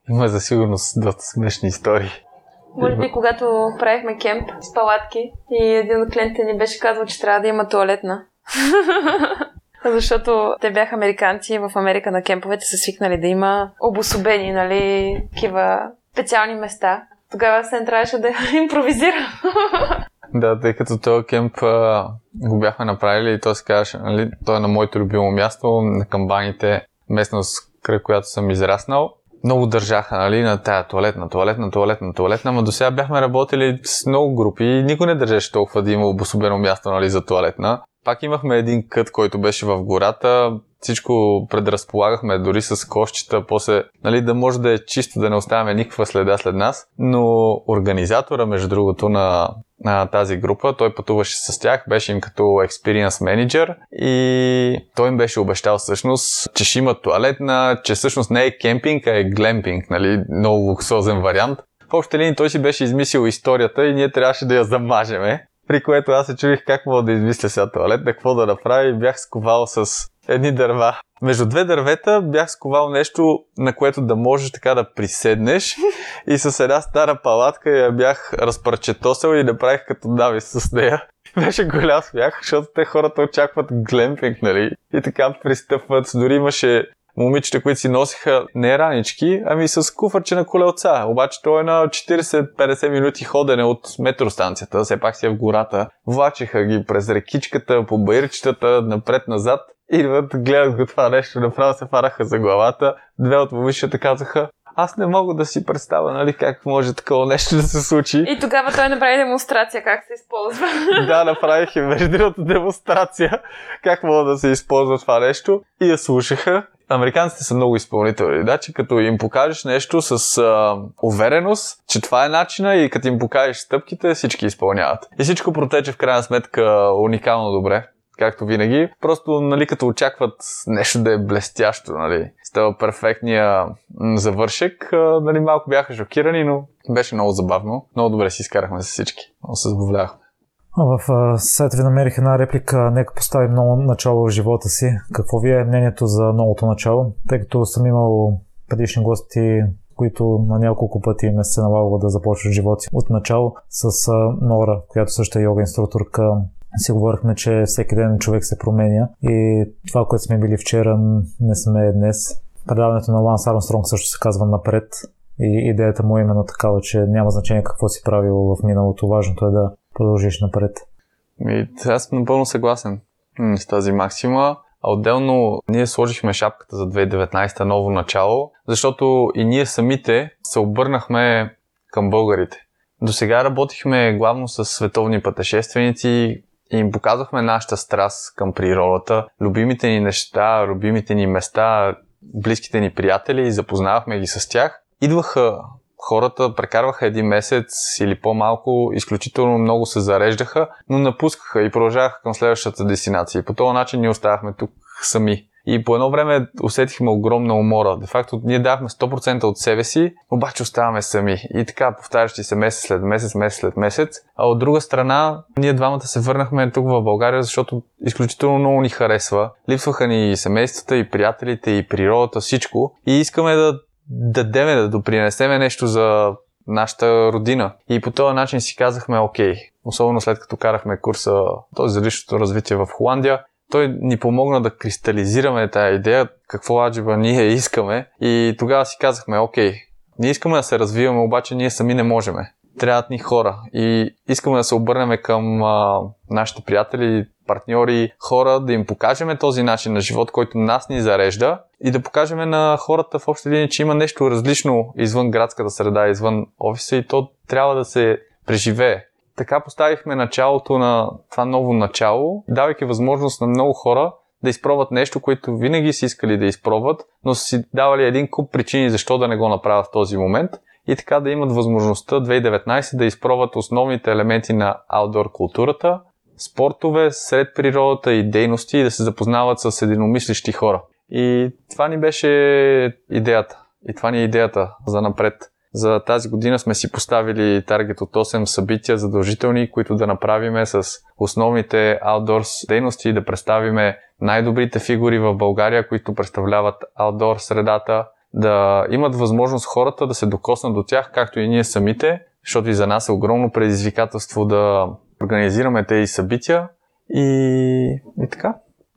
Има за сигурност доста смешни истории. Може би, когато правихме кемп с палатки и един от клиентите ни беше казал, че трябва да има туалетна. Защото те бяха американци в Америка на кемповете са свикнали да има обособени, нали, такива специални места. Тогава се не трябваше да импровизира. Да, тъй като този кемп а, го бяхме направили и то се казваше, нали, той е на моето любимо място, на камбаните, местност, край която съм израснал много държаха нали, на тая туалетна, туалетна, туалетна, туалетна, но до сега бяхме работили с много групи и никой не държеше толкова да има обособено място нали, за туалетна. Пак имахме един кът, който беше в гората, всичко предразполагахме дори с кошчета, после нали, да може да е чисто, да не оставяме никаква следа след нас. Но организатора, между другото, на, на тази група, той пътуваше с тях, беше им като experience менеджер и той им беше обещал всъщност, че ще има туалетна, че всъщност не е кемпинг, а е глемпинг, нали, много луксозен вариант. В общи линии той си беше измислил историята и ние трябваше да я замажеме. При което аз се чудих как мога да измисля сега туалет, какво да направя и бях сковал с едни дърва. Между две дървета бях сковал нещо, на което да можеш така да приседнеш и с една стара палатка я бях разпърчетосал и направих като дави с нея. Беше голям смях, защото те хората очакват глемпинг, нали? И така пристъпват. Дори имаше момичета, които си носиха не ранички, ами с куфърче на колелца. Обаче той е на 40-50 минути ходене от метростанцията, все пак си е в гората. Влачеха ги през рекичката, по баирчетата, напред-назад. Идват, гледат го това нещо, направо се фараха за главата. Две от момичета казаха, аз не мога да си представя, нали, как може такова нещо да се случи. И тогава той направи демонстрация как се използва. да, направих и между другото демонстрация как мога да се използва това нещо. И я слушаха американците са много изпълнителни. Да, че като им покажеш нещо с а, увереност, че това е начина и като им покажеш стъпките, всички изпълняват. И всичко протече в крайна сметка уникално добре както винаги. Просто, нали, като очакват нещо да е блестящо, нали, става перфектния завършек, нали, малко бяха шокирани, но беше много забавно. Много добре си изкарахме с всички. Много се забавлявахме. В сайта ви намерих една реплика, нека поставим много начало в живота си. Какво ви е мнението за новото начало? Тъй като съм имал предишни гости, които на няколко пъти ме се налагало да започват живота от начало с Нора, която също е йога инструкторка. Си говорихме, че всеки ден човек се променя и това, което сме били вчера, не сме днес. Предаването на Ланс Армстронг също се казва напред и идеята му е именно такава, че няма значение какво си правил в миналото. Важното е да продължиш напред. И, аз съм напълно съгласен. с тази максима. А отделно ние сложихме шапката за 2019 ново начало, защото и ние самите се обърнахме към българите. До сега работихме главно с световни пътешественици им показвахме нашата страст към природата, любимите ни неща, любимите ни места, близките ни приятели запознавахме ги с тях. Идваха хората, прекарваха един месец или по-малко, изключително много се зареждаха, но напускаха и продължаваха към следващата дестинация. По този начин ние оставахме тук сами. И по едно време усетихме огромна умора. Де факто ние давахме 100% от себе си, обаче оставаме сами. И така, повтарящи се месец след месец, месец след месец. А от друга страна, ние двамата се върнахме тук в България, защото изключително много ни харесва. Липсваха ни и семействата, и приятелите, и природата, всичко. И искаме да дадеме, да допринесеме нещо за нашата родина. И по този начин си казахме, окей, особено след като карахме курса този за личното развитие в Холандия, той ни помогна да кристализираме тази идея, какво аджиба ние искаме. И тогава си казахме, окей, ние искаме да се развиваме, обаче ние сами не можеме. Трябват ни хора. И искаме да се обърнем към а, нашите приятели, партньори, хора, да им покажем този начин на живот, който нас ни зарежда и да покажем на хората в общи линии, че има нещо различно извън градската среда, извън офиса и то трябва да се преживее така поставихме началото на това ново начало, давайки възможност на много хора да изпробват нещо, което винаги си искали да изпробват, но са си давали един куп причини защо да не го направят в този момент и така да имат възможността 2019 да изпробват основните елементи на аутдор културата, спортове сред природата и дейности и да се запознават с единомислещи хора. И това ни беше идеята. И това ни е идеята за напред. За тази година сме си поставили таргет от 8 събития задължителни, които да направиме с основните аутдор дейности и да представиме най-добрите фигури в България, които представляват аутдор средата, да имат възможност хората да се докоснат до тях, както и ние самите, защото и за нас е огромно предизвикателство да организираме тези събития и, и така.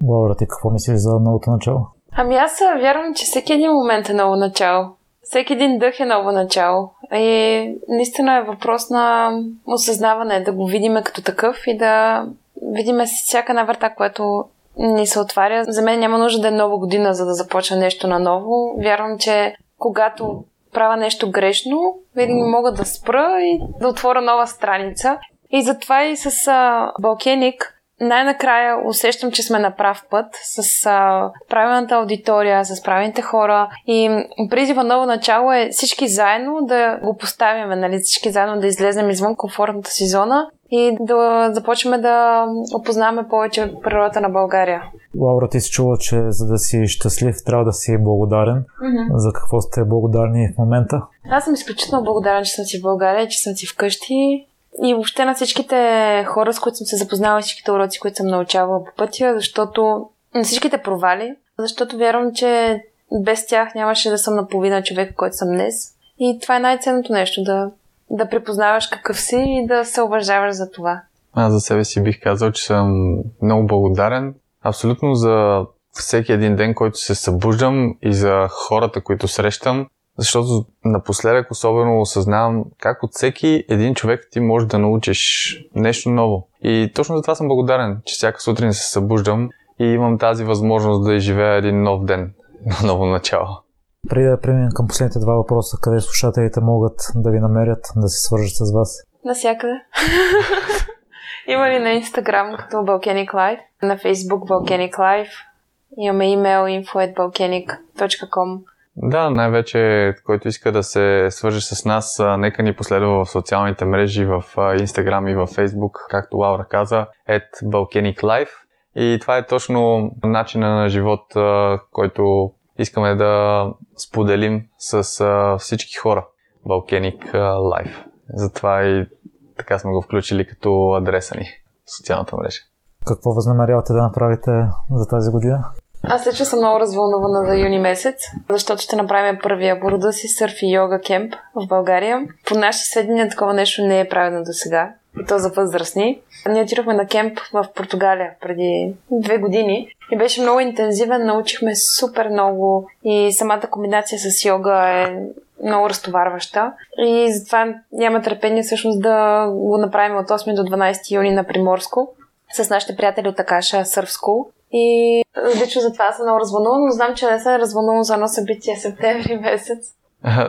Лаура, ти какво мислиш за новото начало? Ами аз вярвам, че всеки един момент е ново начало всеки един дъх е ново начало. И наистина е въпрос на осъзнаване, да го видиме като такъв и да видиме всяка една врата, което ни се отваря. За мен няма нужда да е нова година, за да започна нещо наново. Вярвам, че когато правя нещо грешно, винаги мога да спра и да отворя нова страница. И затова и с а, Балкеник най-накрая усещам, че сме на прав път с а, правилната аудитория, с правилните хора и призива ново начало е всички заедно да го поставим, нали? всички заедно да излезем извън комфортната си зона и да започнем да опознаваме повече природата на България. Лаура, ти си чула, че за да си щастлив, трябва да си благодарен. Mm-hmm. За какво сте благодарни в момента? Аз съм изключително благодарен, че съм си в България, че съм си вкъщи и въобще на всичките хора, с които съм се запознала, всичките уроци, които съм научавала по пътя, защото на всичките провали, защото вярвам, че без тях нямаше да съм наполовина човек, който съм днес. И това е най-ценното нещо, да, да препознаваш какъв си и да се уважаваш за това. Аз за себе си бих казал, че съм много благодарен абсолютно за всеки един ден, който се събуждам и за хората, които срещам. Защото напоследък особено осъзнавам как от всеки един човек ти можеш да научиш нещо ново. И точно за това съм благодарен, че всяка сутрин се събуждам и имам тази възможност да изживея един нов ден, на ново начало. Преди да преминем към последните два въпроса, къде слушателите могат да ви намерят, да се свържат с вас? Насякъде. Има ли на Инстаграм като Volcanic Life, на Фейсбук Volcanic Life, имаме имейл info.volcanic.com да, най-вече, който иска да се свърже с нас, нека ни последва в социалните мрежи, в Instagram и в Facebook, както Лаура каза, at Balkanic Life. И това е точно начина на живот, който искаме да споделим с всички хора. Balkanic Life. Затова и така сме го включили като адреса ни в социалната мрежа. Какво възнамерявате да направите за тази година? Аз лично съм много развълнувана за юни месец, защото ще направим първия по си сърф и йога кемп в България. По наши сведения такова нещо не е правено до сега. И то за възрастни. Ние отидохме на кемп в Португалия преди две години и беше много интензивен, научихме супер много и самата комбинация с йога е много разтоварваща и затова няма търпение всъщност да го направим от 8 до 12 юни на Приморско с нашите приятели от Акаша Surf School. И лично за това съм много развълнувана, но знам, че не съм развълнувана за едно събитие септември месец.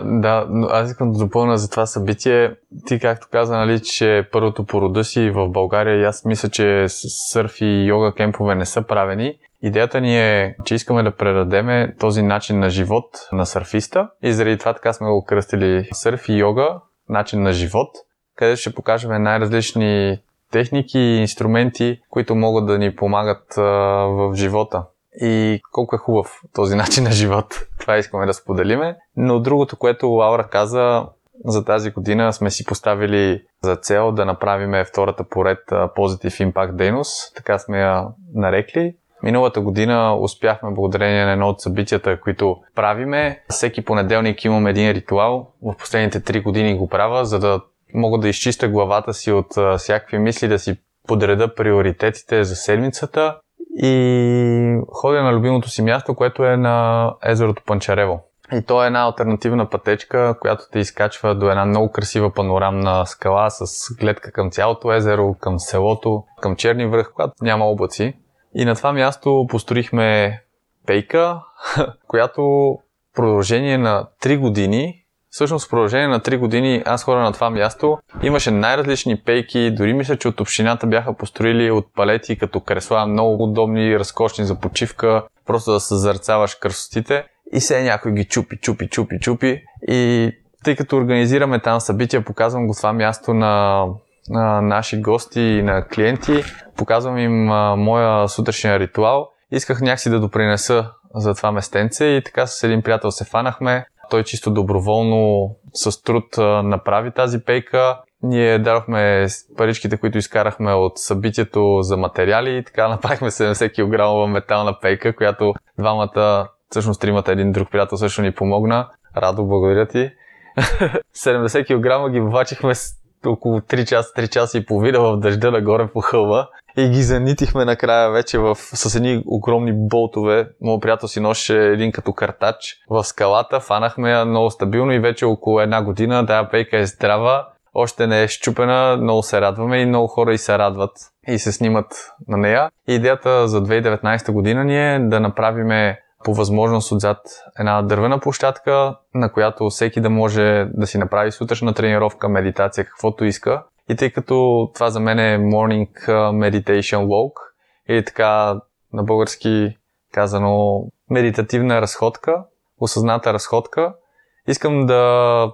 Да, но аз искам да допълня за това събитие. Ти, както каза, нали, че първото по рода си в България и аз мисля, че сърф и йога кемпове не са правени. Идеята ни е, че искаме да предадеме този начин на живот на сърфиста и заради това така сме го кръстили сърф и йога, начин на живот, където ще покажем най-различни техники и инструменти, които могат да ни помагат в живота. И колко е хубав този начин на живот. Това искаме да споделиме. Но другото, което Лаура каза, за тази година сме си поставили за цел да направим втората поред Positive Impact дейност. Така сме я нарекли. Миналата година успяхме благодарение на едно от събитията, които правиме. Всеки понеделник имам един ритуал. В последните три години го правя, за да мога да изчистя главата си от всякакви мисли, да си подреда приоритетите за седмицата и ходя на любимото си място, което е на езерото Панчарево. И то е една альтернативна пътечка, която те изкачва до една много красива панорамна скала с гледка към цялото езеро, към селото, към Черни връх, когато няма облаци. И на това място построихме пейка, която в продължение на 3 години Всъщност в продължение на 3 години аз хора на това място имаше най-различни пейки, дори мисля, че от общината бяха построили от палети като кресла, много удобни, разкошни за почивка, просто да съзърцаваш красотите и се някой ги чупи, чупи, чупи, чупи и тъй като организираме там събития, показвам го това място на, на наши гости и на клиенти, показвам им а, моя сутрешен ритуал. Исках някакси да допринеса за това местенце и така с един приятел се фанахме. Той чисто доброволно с труд направи тази пейка. Ние дадохме паричките, които изкарахме от събитието за материали и така направихме 70 кг метална пейка, която двамата, всъщност тримата, един друг приятел също ни помогна. Радо, благодаря ти. 70 кг ги влачихме около 3 часа, 3 часа и половина в дъжда нагоре по хълва и ги занитихме накрая вече в, с едни огромни болтове. Моят приятел си носеше един като картач в скалата, фанахме я много стабилно и вече около една година тая пейка е здрава, още не е щупена, много се радваме и много хора и се радват и се снимат на нея. Идеята за 2019 година ни е да направиме по възможност отзад една дървена площадка, на която всеки да може да си направи сутрешна тренировка, медитация, каквото иска. И тъй като това за мен е Morning Meditation Walk, или така на български казано медитативна разходка, осъзната разходка, искам да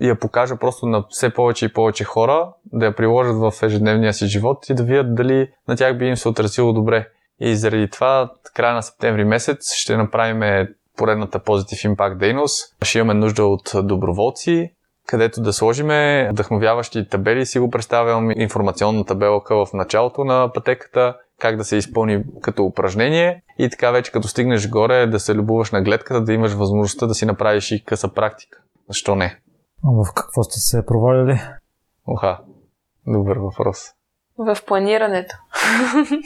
я покажа просто на все повече и повече хора, да я приложат в ежедневния си живот и да видят дали на тях би им се отразило добре. И заради това, края на септември месец, ще направим поредната Positive Impact дейност. Ще имаме нужда от доброволци, където да сложиме вдъхновяващи табели. Си го представям информационна табелка в началото на пътеката, как да се изпълни като упражнение и така вече като стигнеш горе да се любуваш на гледката, да имаш възможността да си направиш и къса практика. Защо не? А в какво сте се провалили? Оха, добър въпрос. В планирането.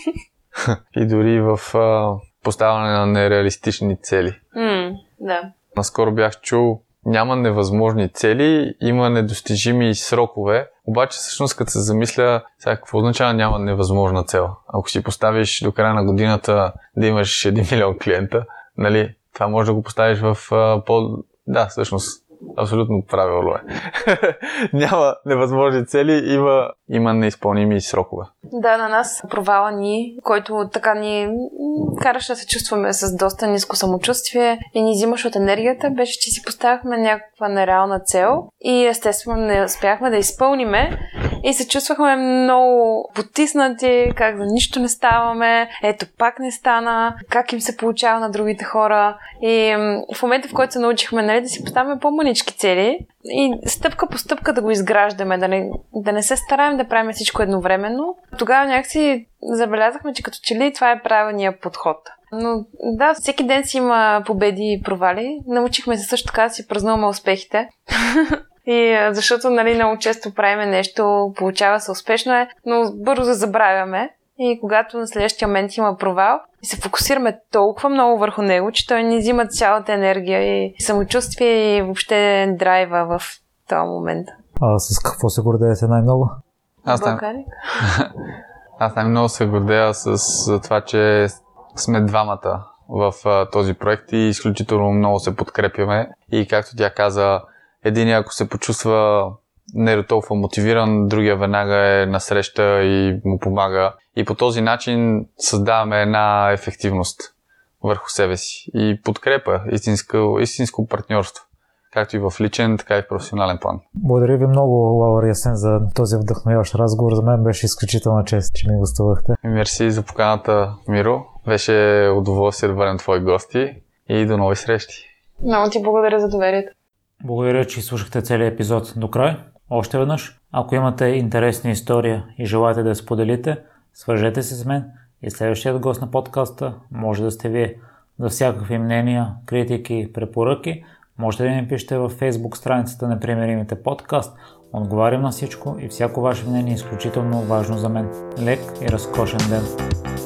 и дори в а, поставяне на нереалистични цели. Mm, да. Наскоро бях чул, няма невъзможни цели, има недостижими срокове. Обаче, всъщност, като се замисля, сега какво означава няма невъзможна цел? Ако си поставиш до края на годината да имаш 1 милион клиента, нали, това може да го поставиш в по... Да, всъщност, Абсолютно правилно е. Няма невъзможни цели, има, има неизпълними срокове. Да, на нас провала ни, който така ни караше да се чувстваме с доста ниско самочувствие и ни взимаш от енергията, беше, че си поставяхме някаква нереална цел и естествено не успяхме да изпълниме и се чувствахме много потиснати, как за нищо не ставаме, ето пак не стана, как им се получава на другите хора. И в момента, в който се научихме нали, да си поставяме по-манички цели и стъпка по стъпка да го изграждаме, да не, да не се стараем да правим всичко едновременно, тогава някакси забелязахме, че като че ли това е правилният подход. Но да, всеки ден си има победи и провали. Научихме се също така да си празнуваме успехите. И защото, нали, много често правиме нещо, получава се успешно е, но бързо забравяме. И когато на следващия момент има провал, и се фокусираме толкова много върху него, че той ни взима цялата енергия и самочувствие и въобще драйва в този момент. А с какво се гордеете най-много? Аз Балканик? Аз най-много се гордея с това, че сме двамата в а, този проект и изключително много се подкрепяме. И както тя каза, един ако се почувства не е толкова мотивиран, другия веднага е насреща и му помага. И по този начин създаваме една ефективност върху себе си и подкрепа, истинско, истинско партньорство както и в личен, така и в професионален план. Благодаря ви много, Лауър Ясен, за този вдъхновяващ разговор. За мен беше изключителна чест, че ми гостувахте. Мерси за поканата, Миро. Беше удоволствие да бъдем твои гости и до нови срещи. Много ти благодаря за доверието. Благодаря, че слушахте целият епизод до край. Още веднъж, ако имате интересна история и желаете да я споделите, свържете се с мен и следващият гост на подкаста може да сте вие. За всякакви мнения, критики, препоръки, можете да ми пишете във Facebook страницата на Примеримите подкаст. Отговарям на всичко и всяко ваше мнение е изключително важно за мен. Лек и разкошен ден!